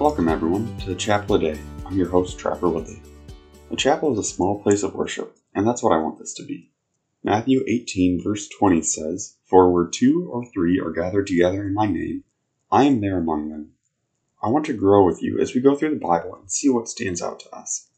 Welcome, everyone, to the Chapel a Day. I'm your host, Trapper Woodley. The chapel is a small place of worship, and that's what I want this to be. Matthew 18, verse 20 says, For where two or three are gathered together in my name, I am there among them. I want to grow with you as we go through the Bible and see what stands out to us.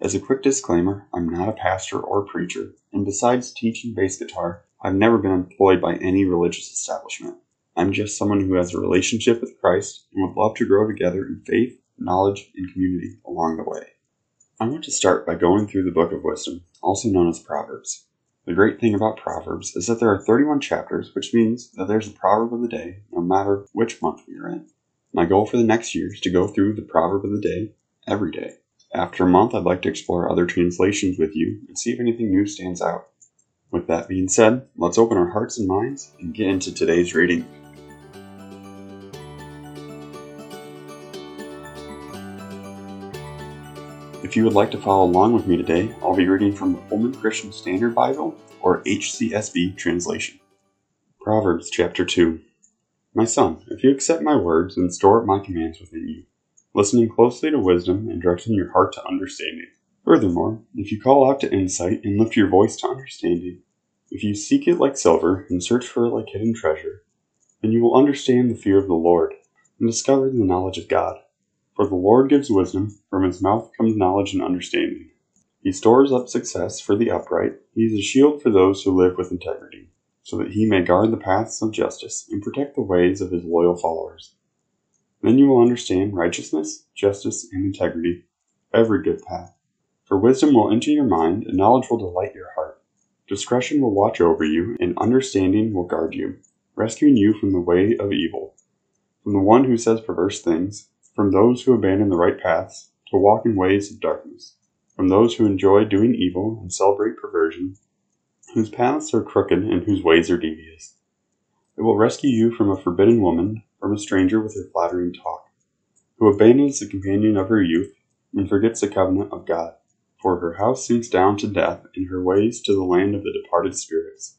As a quick disclaimer, I'm not a pastor or preacher, and besides teaching bass guitar, I've never been employed by any religious establishment. I'm just someone who has a relationship with Christ and would love to grow together in faith, knowledge, and community along the way. I want to start by going through the Book of Wisdom, also known as Proverbs. The great thing about Proverbs is that there are 31 chapters, which means that there's a proverb of the day no matter which month we are in. My goal for the next year is to go through the proverb of the day every day. After a month, I'd like to explore other translations with you and see if anything new stands out. With that being said, let's open our hearts and minds and get into today's reading. If you would like to follow along with me today, I'll be reading from the Holman Christian Standard Bible or HCSB translation. Proverbs chapter 2. My son, if you accept my words and store up my commands within you, listening closely to wisdom and directing your heart to understanding. Furthermore, if you call out to insight and lift your voice to understanding, if you seek it like silver and search for it like hidden treasure, then you will understand the fear of the Lord and discover the knowledge of God. For the Lord gives wisdom, from his mouth comes knowledge and understanding. He stores up success for the upright, he is a shield for those who live with integrity, so that he may guard the paths of justice and protect the ways of his loyal followers. Then you will understand righteousness, justice, and integrity, every good path. For wisdom will enter your mind, and knowledge will delight your heart. Discretion will watch over you, and understanding will guard you, rescuing you from the way of evil, from the one who says perverse things from those who abandon the right paths to walk in ways of darkness, from those who enjoy doing evil and celebrate perversion, whose paths are crooked and whose ways are devious. It will rescue you from a forbidden woman, from a stranger with her flattering talk, who abandons the companion of her youth and forgets the covenant of God. For her house sinks down to death, and her ways to the land of the departed spirits.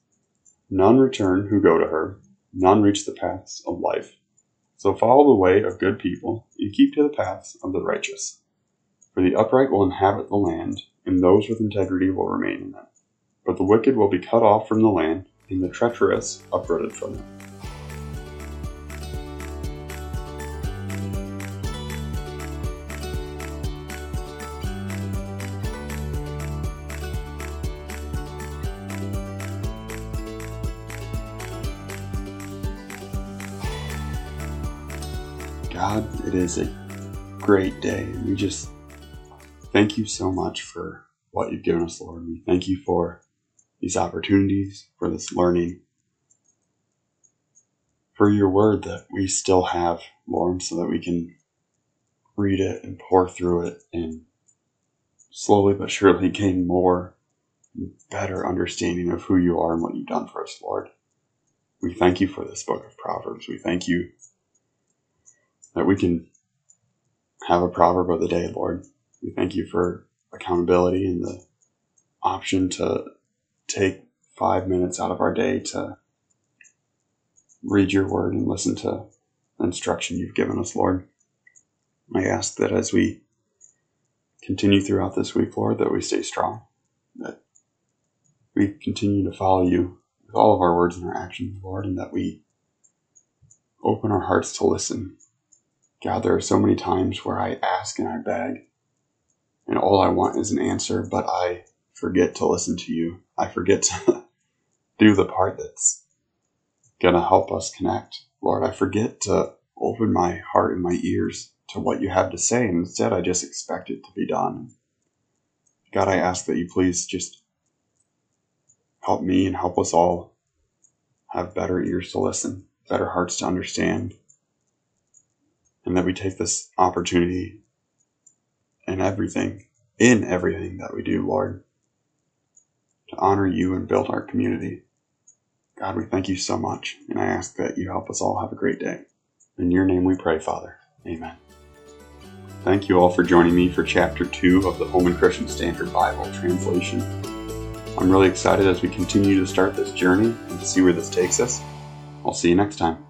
None return who go to her, none reach the paths of life. So follow the way of good people, and keep to the paths of the righteous. For the upright will inhabit the land, and those with integrity will remain in it. But the wicked will be cut off from the land, and the treacherous uprooted from it. God, it is a great day. We just thank you so much for what you've given us, Lord. We thank you for these opportunities, for this learning, for your word that we still have, Lord, so that we can read it and pour through it and slowly but surely gain more better understanding of who you are and what you've done for us, Lord. We thank you for this book of Proverbs. We thank you that we can have a proverb of the day, Lord. We thank you for accountability and the option to take five minutes out of our day to read your word and listen to the instruction you've given us, Lord. I ask that as we continue throughout this week, Lord, that we stay strong, that we continue to follow you with all of our words and our actions, Lord, and that we open our hearts to listen God, there are so many times where I ask and I beg, and all I want is an answer, but I forget to listen to you. I forget to do the part that's going to help us connect. Lord, I forget to open my heart and my ears to what you have to say, and instead I just expect it to be done. God, I ask that you please just help me and help us all have better ears to listen, better hearts to understand and that we take this opportunity in everything, in everything that we do, Lord, to honor you and build our community. God, we thank you so much, and I ask that you help us all have a great day. In your name we pray, Father. Amen. Thank you all for joining me for Chapter 2 of the Holman Christian Standard Bible translation. I'm really excited as we continue to start this journey and see where this takes us. I'll see you next time.